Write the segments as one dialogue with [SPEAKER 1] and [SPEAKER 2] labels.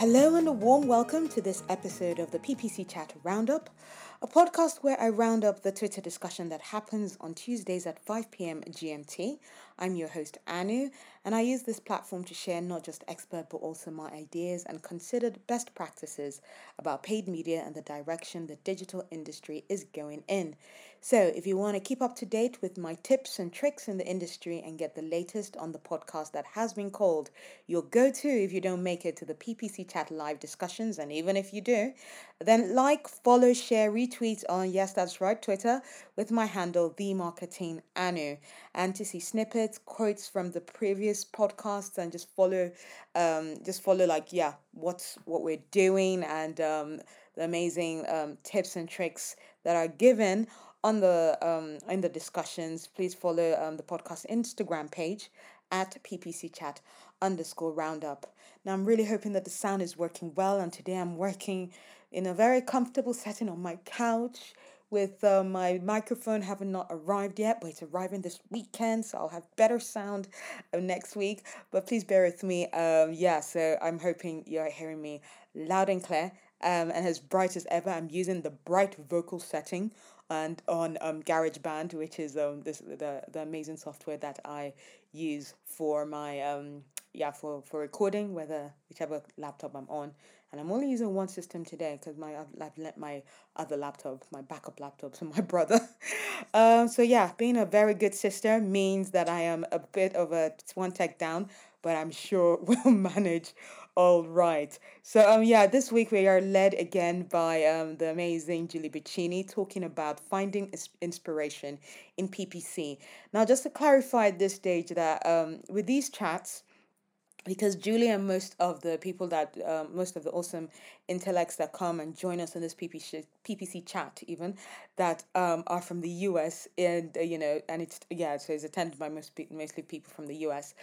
[SPEAKER 1] Hello and a warm welcome to this episode of the PPC Chat Roundup, a podcast where I round up the Twitter discussion that happens on Tuesdays at 5 p.m. GMT. I'm your host, Anu, and I use this platform to share not just expert but also my ideas and considered best practices about paid media and the direction the digital industry is going in. So, if you want to keep up to date with my tips and tricks in the industry and get the latest on the podcast that has been called your go to if you don't make it to the PPC Chat live discussions, and even if you do, then like, follow, share, retweet on, yes, that's right, Twitter with my handle, The Marketing Anu. And to see snippets, quotes from the previous podcasts, and just follow, um, just follow, like, yeah, what's what we're doing and um, the amazing um, tips and tricks that are given on the um in the discussions please follow um the podcast instagram page at ppc chat underscore roundup now i'm really hoping that the sound is working well and today i'm working in a very comfortable setting on my couch with uh, my microphone having not arrived yet, but it's arriving this weekend, so I'll have better sound uh, next week. But please bear with me. Um, yeah, so I'm hoping you're hearing me loud and clear um, and as bright as ever. I'm using the bright vocal setting and on um, GarageBand, which is um, this the, the amazing software that I use for my um yeah for, for recording, whether whichever laptop I'm on. And I'm only using one system today because my I've, let my other laptop, my backup laptop, to my brother. um, so yeah, being a very good sister means that I am a bit of a one tech down, but I'm sure we'll manage all right. So um yeah, this week we are led again by um the amazing Julie Bacchini talking about finding inspiration in PPC. Now just to clarify at this stage that um with these chats because Julie and most of the people that um, most of the awesome intellects that come and join us in this PPC PPC chat even that um, are from the US and uh, you know and it's yeah so it's attended by most mostly people from the US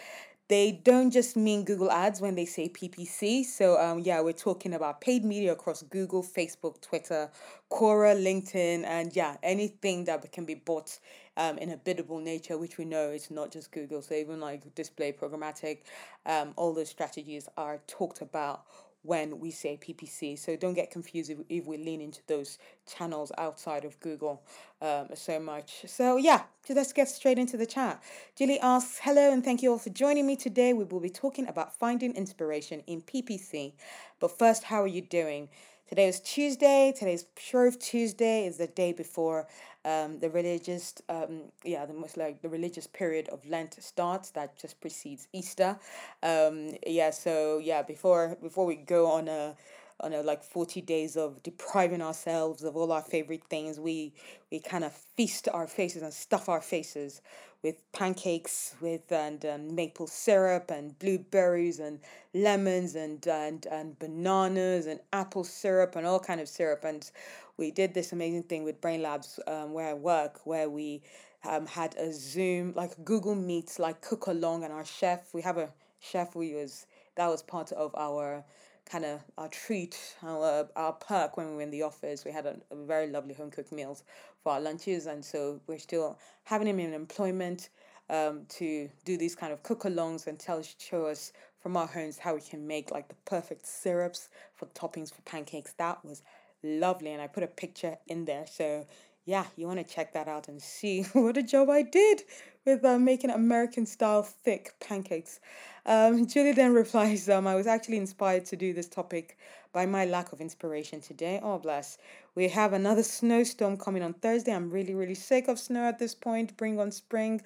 [SPEAKER 1] they don't just mean Google Ads when they say PPC. So um, yeah, we're talking about paid media across Google, Facebook, Twitter, Quora, LinkedIn, and yeah, anything that can be bought um, in a biddable nature, which we know it's not just Google. So even like display programmatic, um, all those strategies are talked about when we say PPC. So don't get confused if, if we lean into those channels outside of Google um, so much. So yeah, let's get straight into the chat. Julie asks, hello and thank you all for joining me today. We will be talking about finding inspiration in PPC. But first, how are you doing? Today is Tuesday. Today's Shrove Tuesday. is the day before um, the religious, um, yeah, the most like the religious period of Lent starts. That just precedes Easter. Um, yeah, so yeah, before before we go on a on a like 40 days of depriving ourselves of all our favorite things we we kind of feast our faces and stuff our faces with pancakes with and um, maple syrup and blueberries and lemons and and and bananas and apple syrup and all kind of syrup and we did this amazing thing with Brainlabs um, where i work where we um, had a zoom like google meets like cook along and our chef we have a chef we was that was part of our kind of our treat, our, our perk when we were in the office. We had a, a very lovely home cooked meals for our lunches, and so we're still having him in employment um, to do these kind of cook alongs and tell show us from our homes how we can make like the perfect syrups for toppings for pancakes. That was lovely, and I put a picture in there. So yeah, you want to check that out and see what a job I did with uh, making American style thick pancakes. Um, Julie then replies, um, I was actually inspired to do this topic by my lack of inspiration today. Oh, bless. We have another snowstorm coming on Thursday. I'm really, really sick of snow at this point. Bring on spring,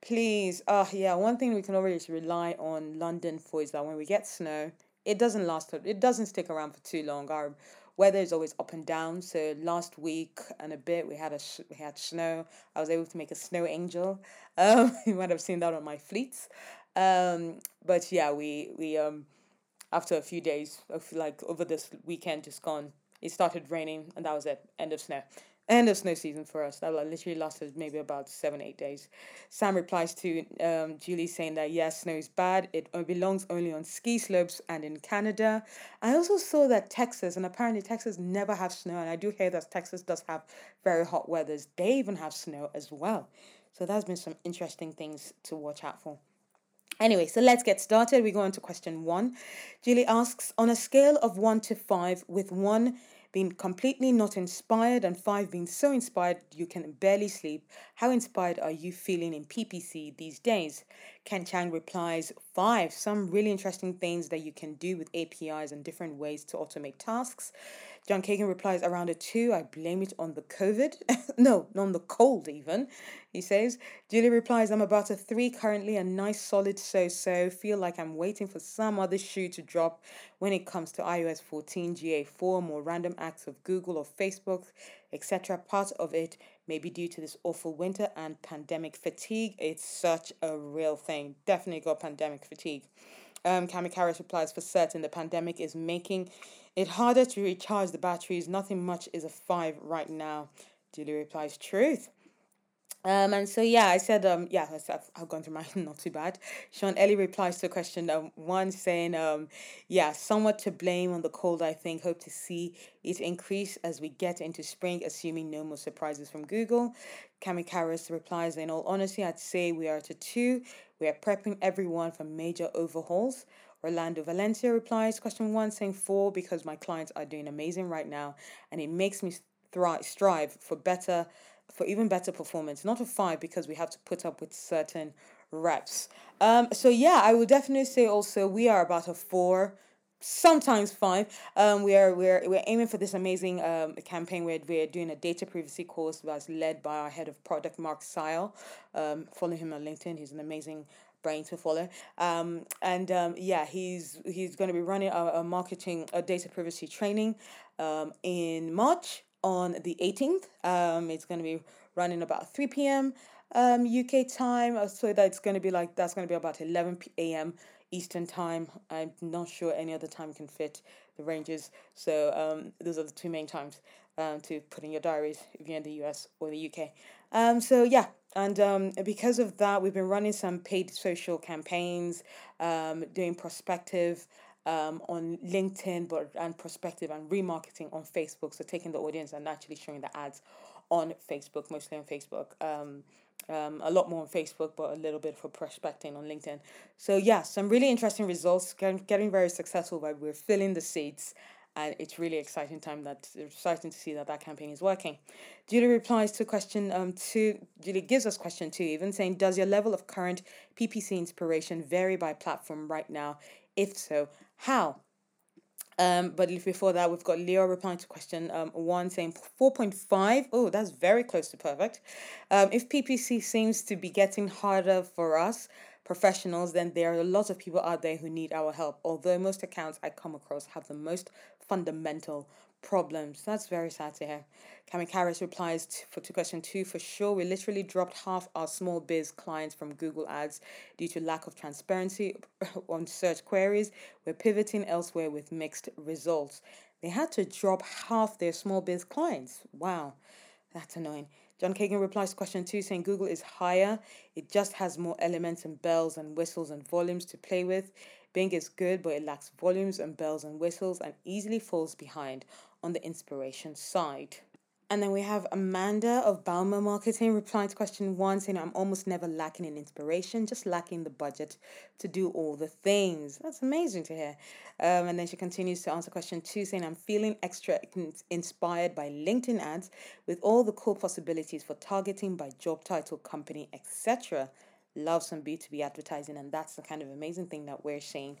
[SPEAKER 1] please. Uh, yeah, one thing we can always rely on London for is that when we get snow, it doesn't last, it doesn't stick around for too long. Our weather is always up and down. So last week and a bit, we had a we had snow. I was able to make a snow angel. Um, you might have seen that on my fleets. Um, but yeah, we we um after a few days of like over this weekend just gone, it started raining and that was it. End of snow. End of snow season for us. That literally lasted maybe about seven, eight days. Sam replies to um, Julie saying that yes, snow is bad. It belongs only on ski slopes and in Canada. I also saw that Texas, and apparently Texas never have snow, and I do hear that Texas does have very hot weathers. They even have snow as well. So there's been some interesting things to watch out for. Anyway, so let's get started. We go on to question one. Julie asks On a scale of one to five, with one being completely not inspired and five being so inspired you can barely sleep, how inspired are you feeling in PPC these days? Ken Chang replies Five, some really interesting things that you can do with APIs and different ways to automate tasks. John Kagan replies, around a two, I blame it on the COVID. no, not on the cold even, he says. Julie replies, I'm about a three currently, a nice solid so so. Feel like I'm waiting for some other shoe to drop when it comes to iOS 14, GA4, more random acts of Google or Facebook, etc. Part of it may be due to this awful winter and pandemic fatigue. It's such a real thing. Definitely got pandemic fatigue. Um, Cami Harris replies, for certain, the pandemic is making it harder to recharge the batteries. Nothing much is a five right now. Julie replies, truth. Um, and so yeah, I said um yeah, I've, I've gone through mine, not too bad. Sean Ellie replies to a question um, one saying um yeah, somewhat to blame on the cold. I think hope to see it increase as we get into spring, assuming no more surprises from Google. Cami Karras replies, in all honesty, I'd say we are to two. We are prepping everyone for major overhauls. Orlando Valencia replies, question one, saying four because my clients are doing amazing right now and it makes me thrive, strive for better, for even better performance. Not a five because we have to put up with certain reps. Um, so yeah, I would definitely say also we are about a four sometimes five. Um, we are we're we're aiming for this amazing um campaign. We're we're doing a data privacy course that's led by our head of product, Mark Sile. Um, follow him on LinkedIn. He's an amazing brain to follow. Um, and um, yeah, he's he's going to be running a, a marketing a data privacy training um, in March on the 18th. Um, it's going to be running about 3 p.m. Um, UK time. So that's going to be like that's going to be about 11 a.m. Eastern time. I'm not sure any other time can fit the ranges. So um, those are the two main times um, to put in your diaries if you're in the US or the UK. Um, so yeah, and um, because of that, we've been running some paid social campaigns, um, doing prospective um, on LinkedIn, but and prospective and remarketing on Facebook. So taking the audience and actually showing the ads on Facebook, mostly on Facebook. Um, um, a lot more on Facebook, but a little bit for prospecting on LinkedIn. So yeah, some really interesting results. Getting, very successful, but we're filling the seats and it's really exciting time that exciting to see that that campaign is working. Julie replies to question um two. Julie gives us question two, even saying, does your level of current PPC inspiration vary by platform right now? If so, how? Um, but before that, we've got Leo replying to question um, one saying 4.5. Oh, that's very close to perfect. Um, if PPC seems to be getting harder for us, professionals, then there are a lot of people out there who need our help. Although most accounts I come across have the most fundamental problems. That's very sad to hear. Cami Harris replies to, for to question two for sure. We literally dropped half our small biz clients from Google Ads due to lack of transparency on search queries. We're pivoting elsewhere with mixed results. They had to drop half their small biz clients. Wow, that's annoying. John Kagan replies to question two, saying Google is higher. It just has more elements and bells and whistles and volumes to play with. Bing is good, but it lacks volumes and bells and whistles and easily falls behind on the inspiration side. And then we have Amanda of Balmer Marketing replying to question one, saying, I'm almost never lacking in inspiration, just lacking the budget to do all the things. That's amazing to hear. Um, and then she continues to answer question two, saying, I'm feeling extra inspired by LinkedIn ads with all the cool possibilities for targeting by job title, company, etc. Love some B2B advertising, and that's the kind of amazing thing that we're seeing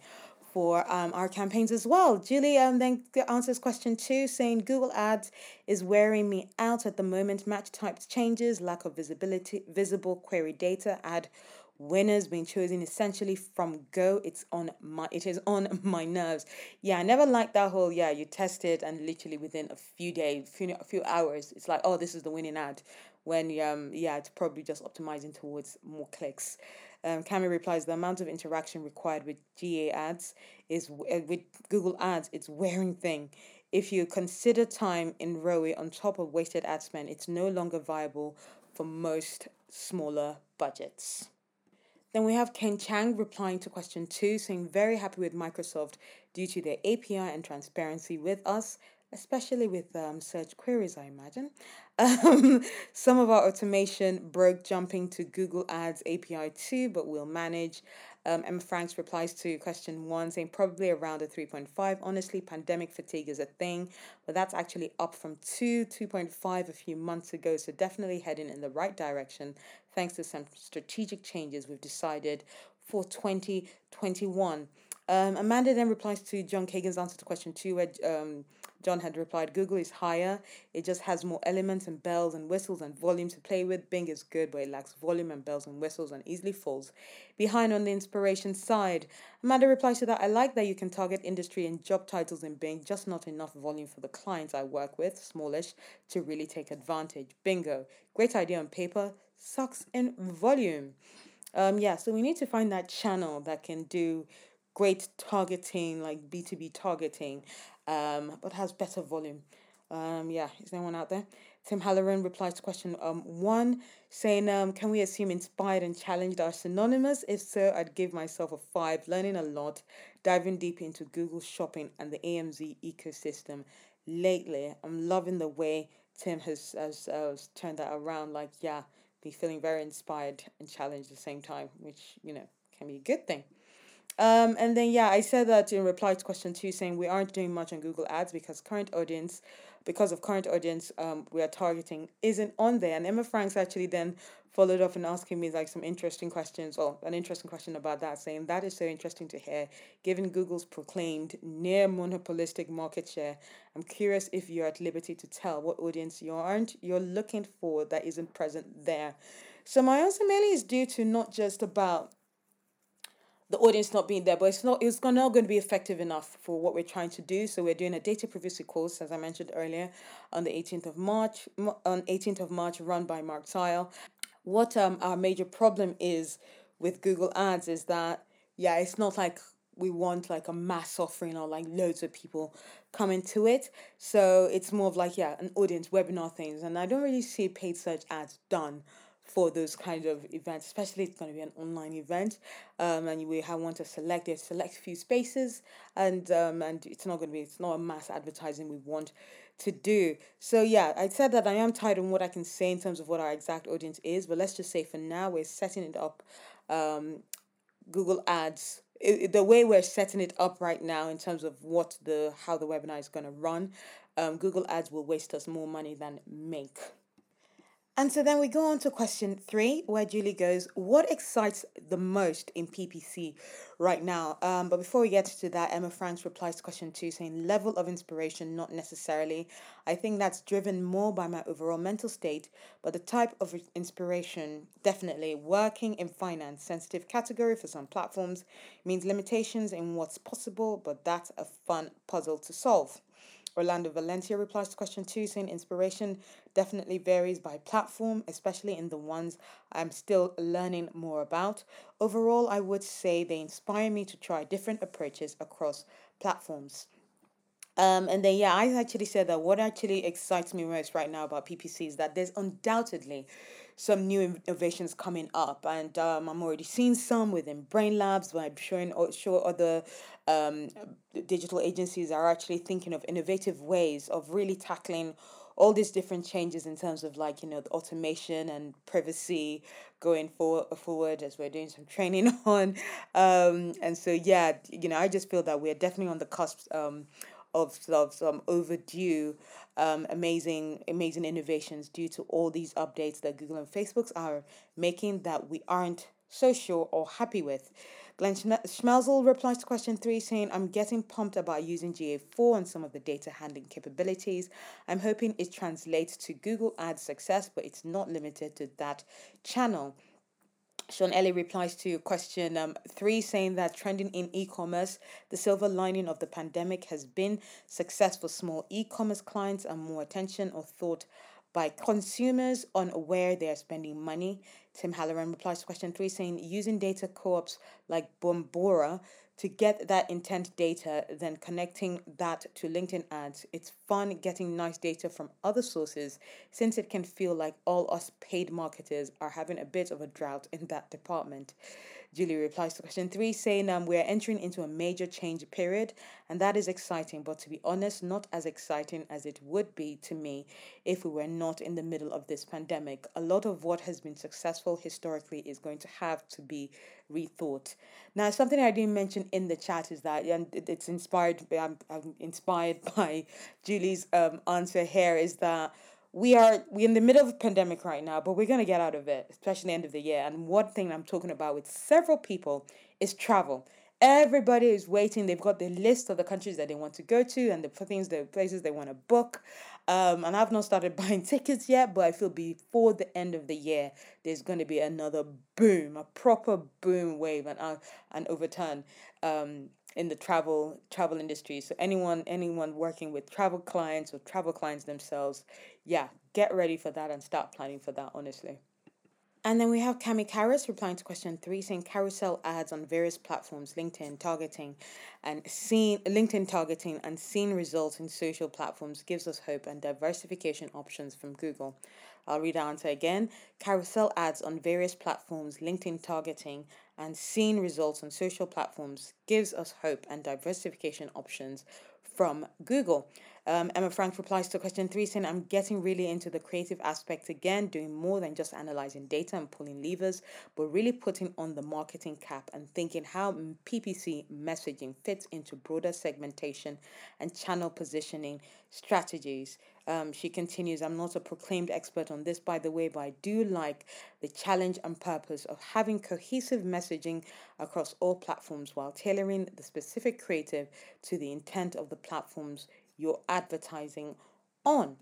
[SPEAKER 1] for um, our campaigns as well. Julie um, then answers question two, saying Google Ads is wearing me out at the moment. Match types changes, lack of visibility, visible query data, ad winners being chosen essentially from go. It's on my it is on my nerves. Yeah, I never liked that whole yeah. You test it and literally within a few days, few a few hours, it's like oh this is the winning ad. When um yeah, it's probably just optimizing towards more clicks. Um, Cami replies, the amount of interaction required with GA ads is uh, with Google Ads, it's wearing thing. If you consider time in ROI on top of wasted ad spend, it's no longer viable for most smaller budgets. Then we have Ken Chang replying to question two, saying very happy with Microsoft due to their API and transparency with us especially with um, search queries, I imagine. Um, some of our automation broke jumping to Google Ads API too, but we'll manage. Um, Emma Franks replies to question one, saying probably around a 3.5. Honestly, pandemic fatigue is a thing, but that's actually up from 2, 2.5 a few months ago. So definitely heading in the right direction thanks to some strategic changes we've decided for 2021. Um, Amanda then replies to John Kagan's answer to question two, where um, John had replied, Google is higher. It just has more elements and bells and whistles and volume to play with. Bing is good, but it lacks volume and bells and whistles and easily falls behind on the inspiration side. Amanda replies to that, I like that you can target industry and job titles in Bing, just not enough volume for the clients I work with, smallish, to really take advantage. Bingo. Great idea on paper, sucks in volume. Um, yeah, so we need to find that channel that can do great targeting, like B2B targeting, um, but has better volume. Um, yeah, is there anyone out there? Tim Halloran replies to question um one, saying, um, can we assume inspired and challenged are synonymous? If so, I'd give myself a five, learning a lot, diving deep into Google shopping and the AMZ ecosystem lately. I'm loving the way Tim has, has, uh, has turned that around. Like, yeah, be feeling very inspired and challenged at the same time, which, you know, can be a good thing. Um, and then yeah, I said that in reply to question two, saying we aren't doing much on Google Ads because current audience, because of current audience, um, we are targeting isn't on there. And Emma Franks actually then followed up and asking me like some interesting questions or an interesting question about that, saying that is so interesting to hear. Given Google's proclaimed near monopolistic market share, I'm curious if you're at liberty to tell what audience you aren't you're looking for that isn't present there. So my answer mainly is due to not just about the audience not being there, but it's not it's not going to be effective enough for what we're trying to do. So we're doing a data privacy course, as I mentioned earlier, on the 18th of March, on 18th of March, run by Mark Tile. What um our major problem is with Google Ads is that yeah, it's not like we want like a mass offering or like loads of people coming to it. So it's more of like yeah, an audience webinar things, and I don't really see paid search ads done for those kind of events, especially it's going to be an online event, um, and we have want to select it, select a few spaces, and um, and it's not going to be it's not a mass advertising we want to do. So yeah, I said that I am tired on what I can say in terms of what our exact audience is, but let's just say for now we're setting it up, um, Google Ads. It, the way we're setting it up right now in terms of what the how the webinar is going to run, um, Google Ads will waste us more money than make. And so then we go on to question three, where Julie goes, What excites the most in PPC right now? Um, but before we get to that, Emma Franks replies to question two, saying, Level of inspiration, not necessarily. I think that's driven more by my overall mental state, but the type of inspiration, definitely. Working in finance, sensitive category for some platforms, means limitations in what's possible, but that's a fun puzzle to solve. Orlando Valencia replies to question two, saying inspiration definitely varies by platform, especially in the ones I'm still learning more about. Overall, I would say they inspire me to try different approaches across platforms. Um, and then, yeah, I actually said that what actually excites me most right now about PPC is that there's undoubtedly some new innovations coming up, and um, I'm already seeing some within Brainlabs. But I'm showing sure other um, digital agencies are actually thinking of innovative ways of really tackling all these different changes in terms of like you know the automation and privacy going for, forward as we're doing some training on um and so yeah you know i just feel that we're definitely on the cusp um of, of some overdue um, amazing amazing innovations due to all these updates that Google and Facebook's are making that we aren't so sure or happy with. Glenn Schmelzle replies to question three saying, I'm getting pumped about using GA4 and some of the data handling capabilities. I'm hoping it translates to Google Ads success, but it's not limited to that channel. Sean Ellie replies to question um, three, saying that trending in e commerce, the silver lining of the pandemic has been success for small e commerce clients and more attention or thought by consumers on where they are spending money. Tim Halloran replies to question three, saying using data co ops like Bombora to get that intent data, then connecting that to LinkedIn ads. It's fun getting nice data from other sources since it can feel like all us paid marketers are having a bit of a drought in that department. Julie replies to question three, saying, um, We're entering into a major change period, and that is exciting, but to be honest, not as exciting as it would be to me if we were not in the middle of this pandemic. A lot of what has been successful historically is going to have to be rethought. Now, something I didn't mention in the chat is that, and it's inspired, I'm, I'm inspired by Julie's um, answer here, is that we are we in the middle of a pandemic right now, but we're gonna get out of it, especially the end of the year. And one thing I'm talking about with several people is travel. Everybody is waiting. They've got the list of the countries that they want to go to and the things, the places they want to book. Um, and I've not started buying tickets yet, but I feel before the end of the year, there's going to be another boom, a proper boom wave and uh, an overturn. Um, in the travel travel industry. So anyone anyone working with travel clients or travel clients themselves, yeah, get ready for that and start planning for that honestly. And then we have Cami Karras replying to question three, saying carousel ads on various platforms, LinkedIn targeting, and seen LinkedIn targeting and seen results in social platforms gives us hope and diversification options from Google. I'll read the answer again. Carousel ads on various platforms, LinkedIn targeting, and seeing results on social platforms gives us hope and diversification options from Google. Um, Emma Frank replies to question three saying, I'm getting really into the creative aspect again, doing more than just analyzing data and pulling levers, but really putting on the marketing cap and thinking how PPC messaging fits into broader segmentation and channel positioning strategies. Um, she continues, I'm not a proclaimed expert on this, by the way, but I do like the challenge and purpose of having cohesive messaging across all platforms while tailoring the specific creative to the intent of the platforms you're advertising on.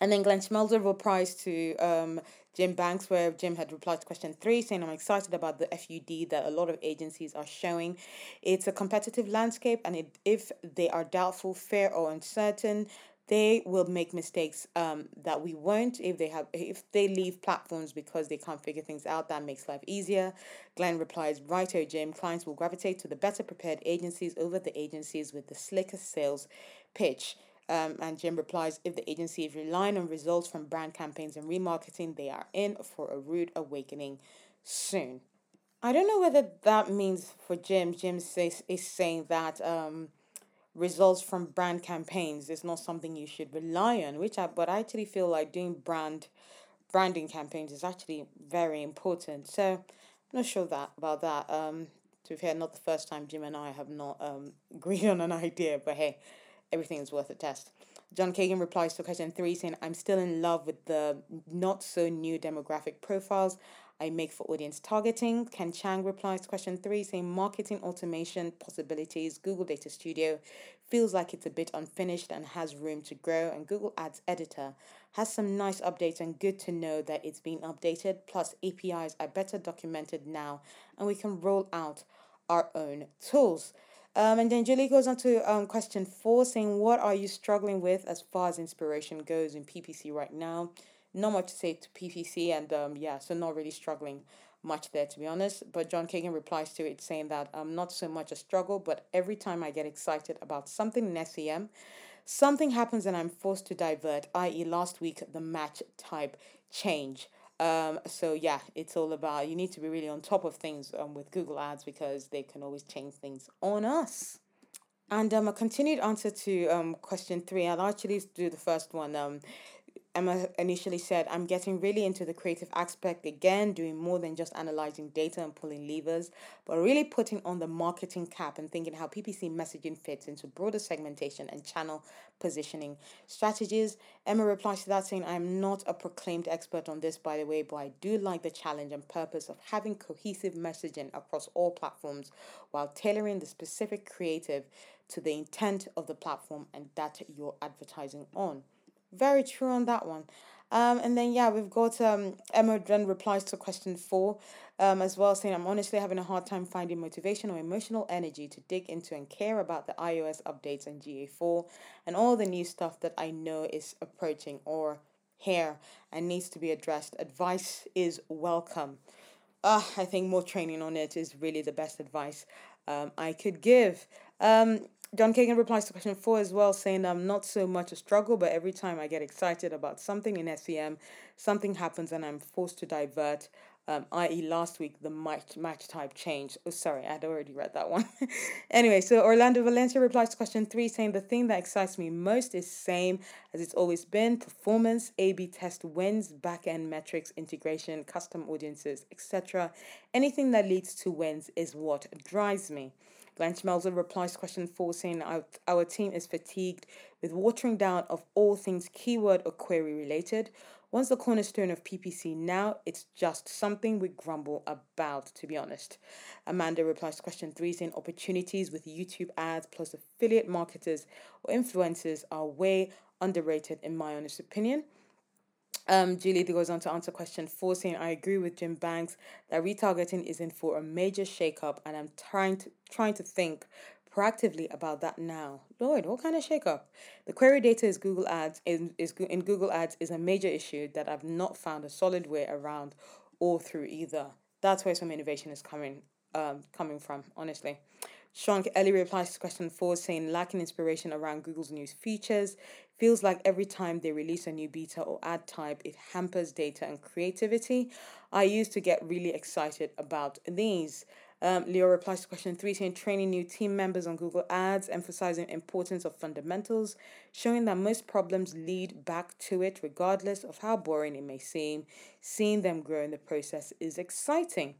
[SPEAKER 1] And then Glenn Schmelzle replies to um, Jim Banks, where Jim had replied to question three, saying, I'm excited about the FUD that a lot of agencies are showing. It's a competitive landscape, and it, if they are doubtful, fair, or uncertain, they will make mistakes um, that we won't if they have if they leave platforms because they can't figure things out that makes life easier. Glenn replies righto jim. Clients will gravitate to the better prepared agencies over the agencies with the slicker sales pitch. Um, and Jim replies, if the agency is relying on results from brand campaigns and remarketing, they are in for a rude awakening soon. I don't know whether that means for Jim, Jim says, is saying that um, results from brand campaigns is not something you should rely on, which I but I actually feel like doing brand branding campaigns is actually very important. So I'm not sure that about that. Um to be fair, not the first time Jim and I have not um agreed on an idea, but hey, everything is worth a test. John Kagan replies to question three saying, I'm still in love with the not so new demographic profiles. I make for audience targeting. Ken Chang replies to question three, saying marketing automation possibilities. Google Data Studio feels like it's a bit unfinished and has room to grow. And Google Ads Editor has some nice updates and good to know that it's being updated. Plus, APIs are better documented now, and we can roll out our own tools. Um, and then Julie goes on to um, question four, saying, What are you struggling with as far as inspiration goes in PPC right now? Not much to say to PPC, and um, yeah, so not really struggling much there to be honest. But John Kagan replies to it saying that um, not so much a struggle, but every time I get excited about something in SEM, something happens and I'm forced to divert, i.e., last week, the match type change. Um, so yeah, it's all about you need to be really on top of things um, with Google Ads because they can always change things on us. And um, a continued answer to um, question three, I'll actually do the first one. Um, Emma initially said, I'm getting really into the creative aspect again, doing more than just analyzing data and pulling levers, but really putting on the marketing cap and thinking how PPC messaging fits into broader segmentation and channel positioning strategies. Emma replies to that saying, I'm not a proclaimed expert on this, by the way, but I do like the challenge and purpose of having cohesive messaging across all platforms while tailoring the specific creative to the intent of the platform and that you're advertising on. Very true on that one. Um, and then yeah, we've got um Emma then replies to question four, um as well, saying I'm honestly having a hard time finding motivation or emotional energy to dig into and care about the iOS updates and GA four and all the new stuff that I know is approaching or here and needs to be addressed. Advice is welcome. Uh, I think more training on it is really the best advice um, I could give. Um, John Kagan replies to question four as well, saying, I'm not so much a struggle, but every time I get excited about something in SEM, something happens and I'm forced to divert, um, i.e., last week the match, match type changed. Oh, sorry, I'd already read that one. anyway, so Orlando Valencia replies to question three, saying the thing that excites me most is same as it's always been: performance, A/B test wins, back-end metrics, integration, custom audiences, etc. Anything that leads to wins is what drives me. Glenn Schmelzle replies to question four, saying our, our team is fatigued with watering down of all things keyword or query related. Once the cornerstone of PPC, now it's just something we grumble about, to be honest. Amanda replies to question three, saying opportunities with YouTube ads plus affiliate marketers or influencers are way underrated, in my honest opinion. Um, Julie goes on to answer question four, saying, I agree with Jim Banks that retargeting is in for a major shakeup, and I'm trying to trying to think proactively about that now. Lord, what kind of shakeup? The query data is Google Ads in, is in Google Ads is a major issue that I've not found a solid way around or through either. That's where some innovation is coming um coming from, honestly. Sean Ellie replies to question four, saying lacking inspiration around Google's new features. Feels like every time they release a new beta or ad type, it hampers data and creativity. I used to get really excited about these. Um, Leo replies to question three, saying training new team members on Google Ads, emphasizing importance of fundamentals, showing that most problems lead back to it, regardless of how boring it may seem. Seeing them grow in the process is exciting.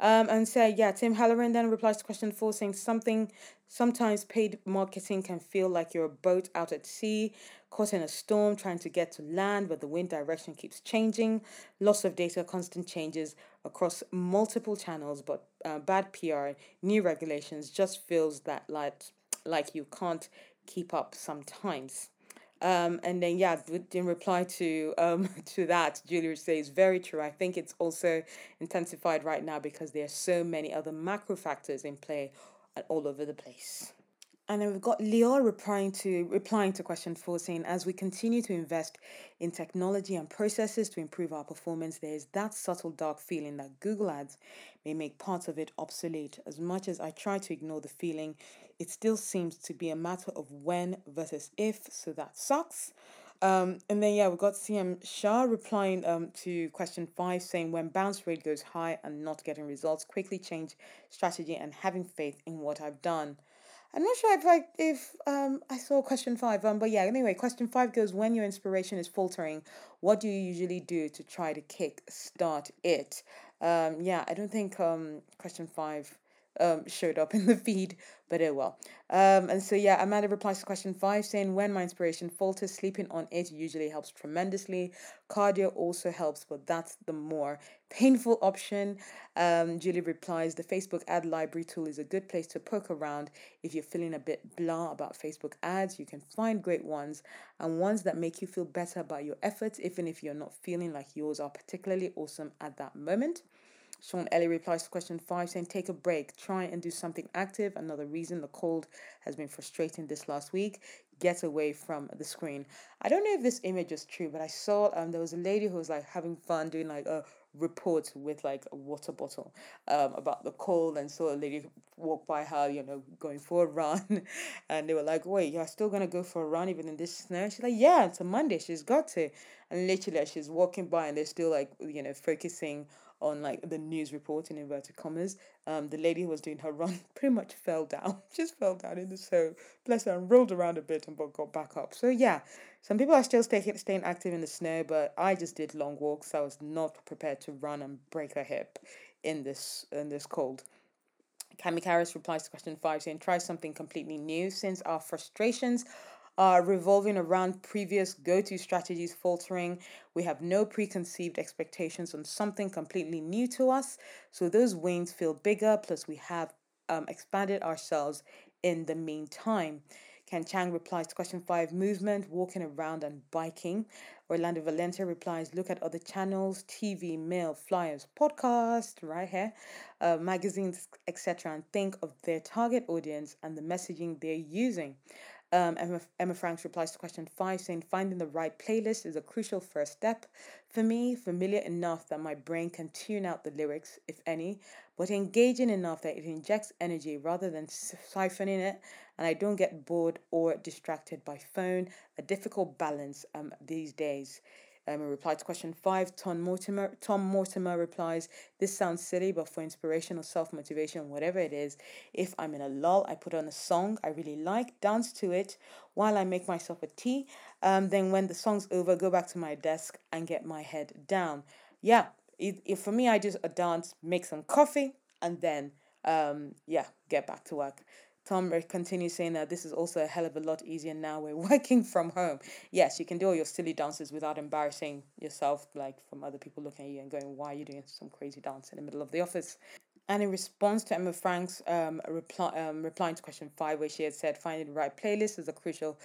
[SPEAKER 1] Um, and so yeah, Tim Halloran then replies to question four, saying something. Sometimes paid marketing can feel like you're a boat out at sea, caught in a storm, trying to get to land, but the wind direction keeps changing. Loss of data, constant changes across multiple channels, but uh, bad PR, new regulations just feels that like like you can't keep up sometimes. Um, and then yeah, in reply to um to that, Julia says very true. I think it's also intensified right now because there are so many other macro factors in play all over the place. And then we've got Leo replying to replying to question four, saying as we continue to invest in technology and processes to improve our performance, there is that subtle dark feeling that Google Ads may make parts of it obsolete. As much as I try to ignore the feeling, it still seems to be a matter of when versus if, so that sucks. Um, and then yeah, we've got CM Shah replying um to question five, saying when bounce rate goes high and not getting results, quickly change strategy and having faith in what I've done. I'm not sure if I if um I saw question five um but yeah anyway question five goes when your inspiration is faltering what do you usually do to try to kick start it? Um yeah I don't think um question five um, showed up in the feed, but it will. Um, and so, yeah, Amanda replies to question five saying, When my inspiration falters, sleeping on it usually helps tremendously. Cardio also helps, but that's the more painful option. Um, Julie replies, The Facebook ad library tool is a good place to poke around if you're feeling a bit blah about Facebook ads. You can find great ones and ones that make you feel better about your efforts, even if you're not feeling like yours are particularly awesome at that moment. Sean Ellie replies to question five, saying, Take a break, try and do something active. Another reason the cold has been frustrating this last week. Get away from the screen. I don't know if this image is true, but I saw um there was a lady who was like having fun doing like a report with like a water bottle um about the cold and saw a lady walk by her, you know, going for a run. And they were like, Wait, you're still gonna go for a run even in this snow? She's like, Yeah, it's a Monday, she's got to. And literally as she's walking by and they're still like, you know, focusing on like the news report in inverted commas. Um, the lady who was doing her run pretty much fell down, just fell down in the snow. Bless her, and rolled around a bit and but got back up. So yeah, some people are still staying staying active in the snow, but I just did long walks. I was not prepared to run and break a hip in this in this cold. Cami Harris replies to question five, saying, "Try something completely new. Since our frustrations are revolving around previous go to strategies faltering. We have no preconceived expectations on something completely new to us. So those wings feel bigger, plus, we have um, expanded ourselves in the meantime. Ken Chang replies to question five movement, walking around and biking. Orlando Valencia replies, look at other channels, TV, mail, flyers, podcast, right here, uh, magazines, etc., and think of their target audience and the messaging they're using. Um, Emma, Emma Franks replies to question five, saying finding the right playlist is a crucial first step. For me, familiar enough that my brain can tune out the lyrics, if any, but engaging enough that it injects energy rather than siphoning it, and I don't get bored or distracted by phone. A difficult balance um, these days. Um, in reply to question five, Tom Mortimer, Tom Mortimer replies, This sounds silly, but for inspiration or self motivation, whatever it is, if I'm in a lull, I put on a song I really like, dance to it while I make myself a tea. Um, then when the song's over, go back to my desk and get my head down. Yeah, if, if for me, I just a dance, make some coffee, and then um, yeah, get back to work. Tom continues saying that this is also a hell of a lot easier now we're working from home. Yes, you can do all your silly dances without embarrassing yourself, like from other people looking at you and going, why are you doing some crazy dance in the middle of the office? And in response to Emma Frank's um, reply, um, replying to question five, where she had said finding the right playlist is a crucial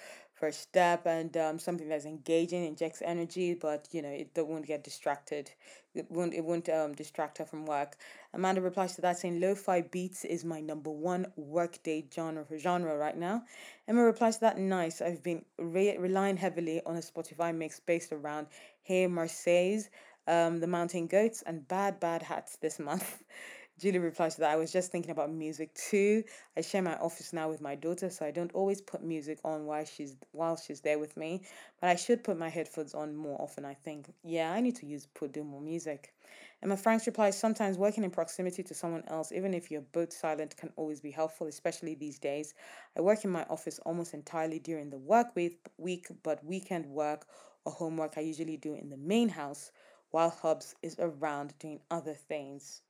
[SPEAKER 1] first step and um, something that's engaging, injects energy, but you know it, won't get distracted. It won't it won't um, distract her from work. Amanda replies to that saying, "Lo-fi beats is my number one workday genre genre right now." Emma replies to that, "Nice. I've been re- relying heavily on a Spotify mix based around Hey Marseilles, um, the Mountain Goats, and Bad Bad Hats this month." Julie replies to that. I was just thinking about music too. I share my office now with my daughter, so I don't always put music on while she's while she's there with me. But I should put my headphones on more often. I think. Yeah, I need to use put do more music. Emma Franks replies, sometimes working in proximity to someone else, even if you're both silent, can always be helpful, especially these days. I work in my office almost entirely during the work week, week but weekend work or homework I usually do in the main house, while Hubs is around doing other things.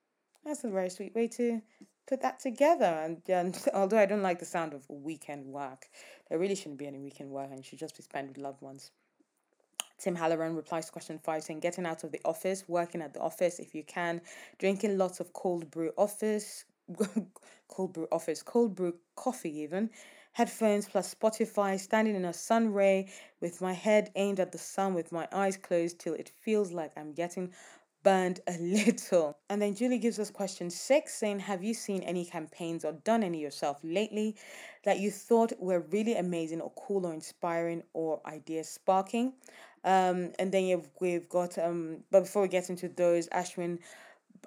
[SPEAKER 1] That's a very sweet way to put that together. And, and although I don't like the sound of weekend work, there really shouldn't be any weekend work and should just be spent with loved ones. Tim Halloran replies to question five saying, getting out of the office, working at the office if you can, drinking lots of cold brew office, cold brew office, cold brew coffee even, headphones plus Spotify, standing in a sun ray with my head aimed at the sun with my eyes closed till it feels like I'm getting burned a little. And then Julie gives us question six saying, Have you seen any campaigns or done any yourself lately that you thought were really amazing or cool or inspiring or idea sparking? Um, and then you've, we've got, um, but before we get into those, Ashwin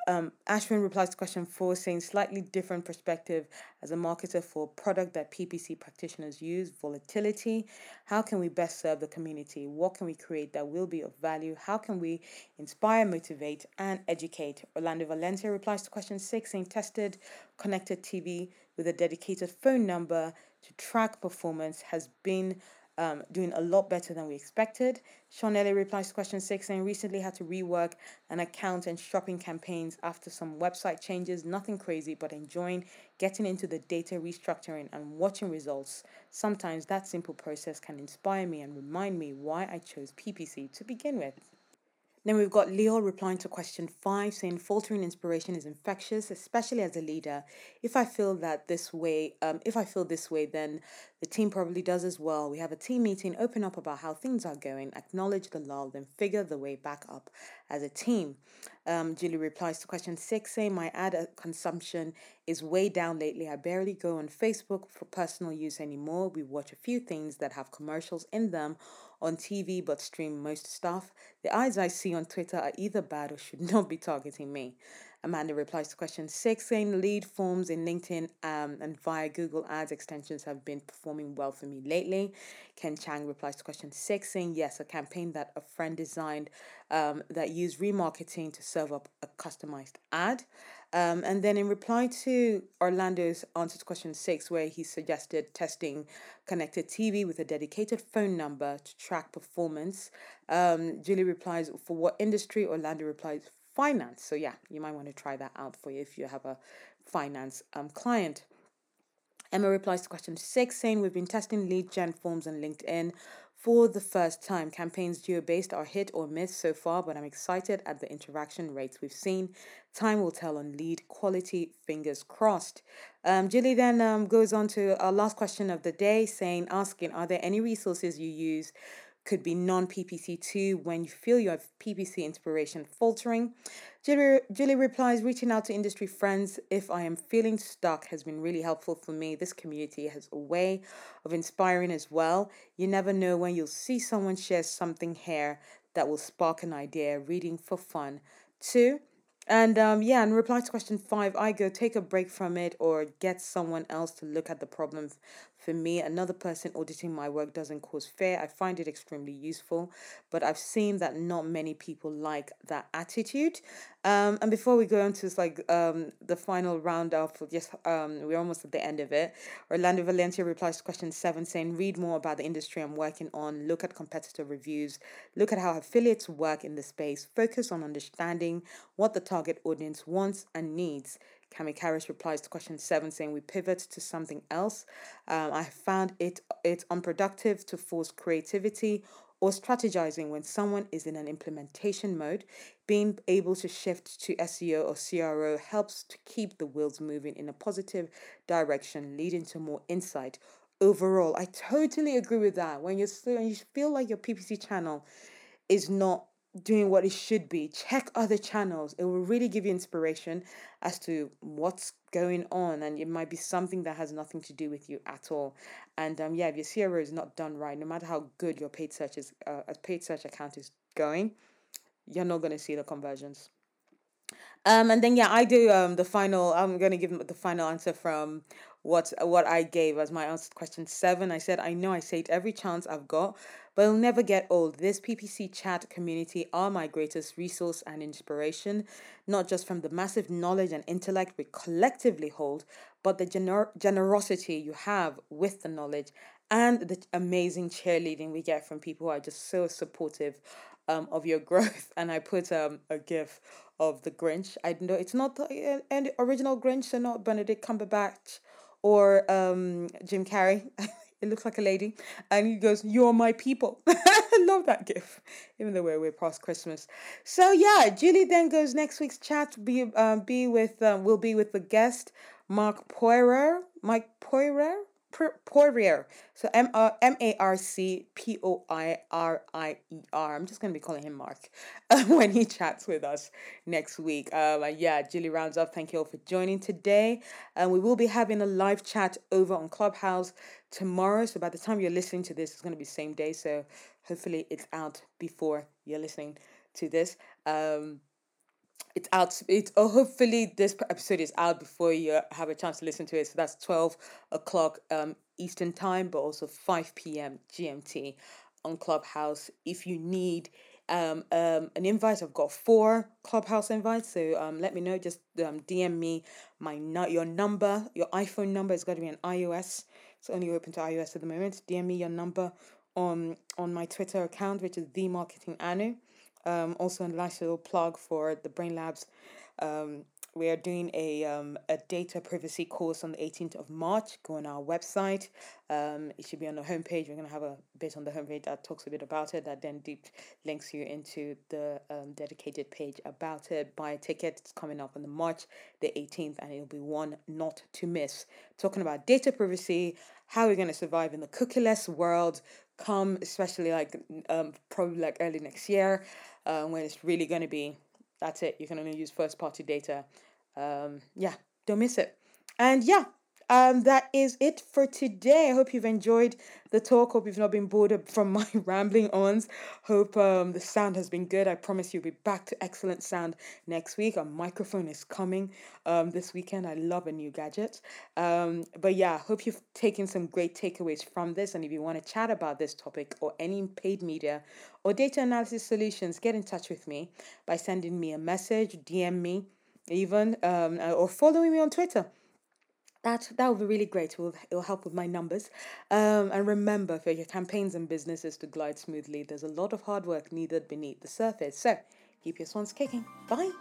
[SPEAKER 1] um, Ashwin replies to question four, saying slightly different perspective as a marketer for product that PPC practitioners use, volatility. How can we best serve the community? What can we create that will be of value? How can we inspire, motivate, and educate? Orlando Valencia replies to question six, saying tested connected TV with a dedicated phone number to track performance has been um, doing a lot better than we expected. Sean Ellie replies to question six saying recently had to rework an account and shopping campaigns after some website changes. Nothing crazy, but enjoying getting into the data restructuring and watching results. Sometimes that simple process can inspire me and remind me why I chose PPC to begin with. Then we've got Leo replying to question five, saying faltering inspiration is infectious, especially as a leader. If I feel that this way, um, if I feel this way, then the team probably does as well. We have a team meeting, open up about how things are going, acknowledge the lull, then figure the way back up as a team. Um, Julie replies to question six, saying my ad consumption is way down lately. I barely go on Facebook for personal use anymore. We watch a few things that have commercials in them on TV but stream most stuff. The ads I see on Twitter are either bad or should not be targeting me. Amanda replies to question six, saying lead forms in LinkedIn um, and via Google Ads extensions have been performing well for me lately. Ken Chang replies to question six, saying yes, a campaign that a friend designed um, that used remarketing to serve up a customized ad. Um, and then in reply to Orlando's answer to question six, where he suggested testing connected TV with a dedicated phone number to track performance, um, Julie replies, for what industry? Orlando replies, finance. So yeah, you might want to try that out for you if you have a finance um, client. Emma replies to question six, saying we've been testing lead gen forms on LinkedIn for the first time. Campaigns geo-based are hit or miss so far, but I'm excited at the interaction rates we've seen. Time will tell on lead quality, fingers crossed. Um, Julie then um, goes on to our last question of the day, saying, asking, are there any resources you use could be non PPC too when you feel your PPC inspiration faltering. Julie, Julie replies, reaching out to industry friends if I am feeling stuck has been really helpful for me. This community has a way of inspiring as well. You never know when you'll see someone share something here that will spark an idea, reading for fun. too. and um, yeah, in reply to question five, I go take a break from it or get someone else to look at the problem for me. Another person auditing my work doesn't cause fear. I find it extremely useful, but I've seen that not many people like that attitude. Um, and before we go into like um, the final round roundup, just um, we're almost at the end of it. Orlando Valencia replies to question seven, saying, "Read more about the industry I'm working on. Look at competitor reviews. Look at how affiliates work in the space. Focus on understanding what the target audience wants and needs." Cami Harris replies to question seven, saying we pivot to something else. Um, I found it it's unproductive to force creativity or strategizing when someone is in an implementation mode. Being able to shift to SEO or CRO helps to keep the wheels moving in a positive direction, leading to more insight. Overall, I totally agree with that. When you're when you feel like your PPC channel is not doing what it should be. Check other channels. It will really give you inspiration as to what's going on, and it might be something that has nothing to do with you at all. And um, yeah, if your CRO is not done right, no matter how good your paid search is, uh, a paid search account is going, you're not going to see the conversions. Um, and then yeah, I do um the final. I'm gonna give the final answer from what what I gave as my answer to question seven. I said I know I it every chance I've got, but it'll never get old. This PPC chat community are my greatest resource and inspiration, not just from the massive knowledge and intellect we collectively hold, but the gener- generosity you have with the knowledge and the amazing cheerleading we get from people who are just so supportive um, of your growth. And I put um, a gif of the Grinch. I know it's not the uh, original Grinch, so not Benedict Cumberbatch or um, Jim Carrey. It looks like a lady. And he goes, You're my people. Love that gif, even though we're, we're past Christmas. So, yeah, Julie then goes next week's chat, be, um, be with, um, will be with the guest, Mark Poirier. Mike Poirier? Poirier. So M uh, M A R C P O I R I E R. I'm just gonna be calling him Mark when he chats with us next week. Um, yeah, Julie rounds up. Thank you all for joining today. And we will be having a live chat over on Clubhouse tomorrow. So by the time you're listening to this, it's gonna be same day. So hopefully it's out before you're listening to this. Um, it's out it's oh, hopefully this episode is out before you have a chance to listen to it. So that's 12 o'clock um eastern time but also 5 p.m gmt on clubhouse. If you need um, um an invite i've got four clubhouse invites. So um let me know. Just um dm me my not your number your iphone number. Is going to be an ios. It's only open to ios at the moment. Dm me your number on on my twitter account which is the marketing anu um, also, a nice little plug for the Brainlabs. Um, we are doing a um, a data privacy course on the 18th of March. Go on our website. Um, it should be on the homepage. We're going to have a bit on the homepage that talks a bit about it, that then deep links you into the um, dedicated page about it. Buy a ticket. It's coming up on the March the 18th, and it'll be one not to miss. Talking about data privacy, how we're going to survive in the cookieless world, come especially like um, probably like early next year uh, when it's really going to be that's it. You can only use first party data. Um, yeah don't miss it. And yeah um, that is it for today. I hope you've enjoyed the talk. Hope you've not been bored from my rambling ons. Hope um, the sound has been good. I promise you'll be back to excellent sound next week. A microphone is coming um, this weekend. I love a new gadget. Um, but yeah, hope you've taken some great takeaways from this. And if you want to chat about this topic or any paid media or data analysis solutions, get in touch with me by sending me a message, DM me, even, um, or following me on Twitter that that would be really great. It will, it will help with my numbers. Um, and remember, for your campaigns and businesses to glide smoothly, there's a lot of hard work needed beneath the surface. So keep your swans kicking. Bye.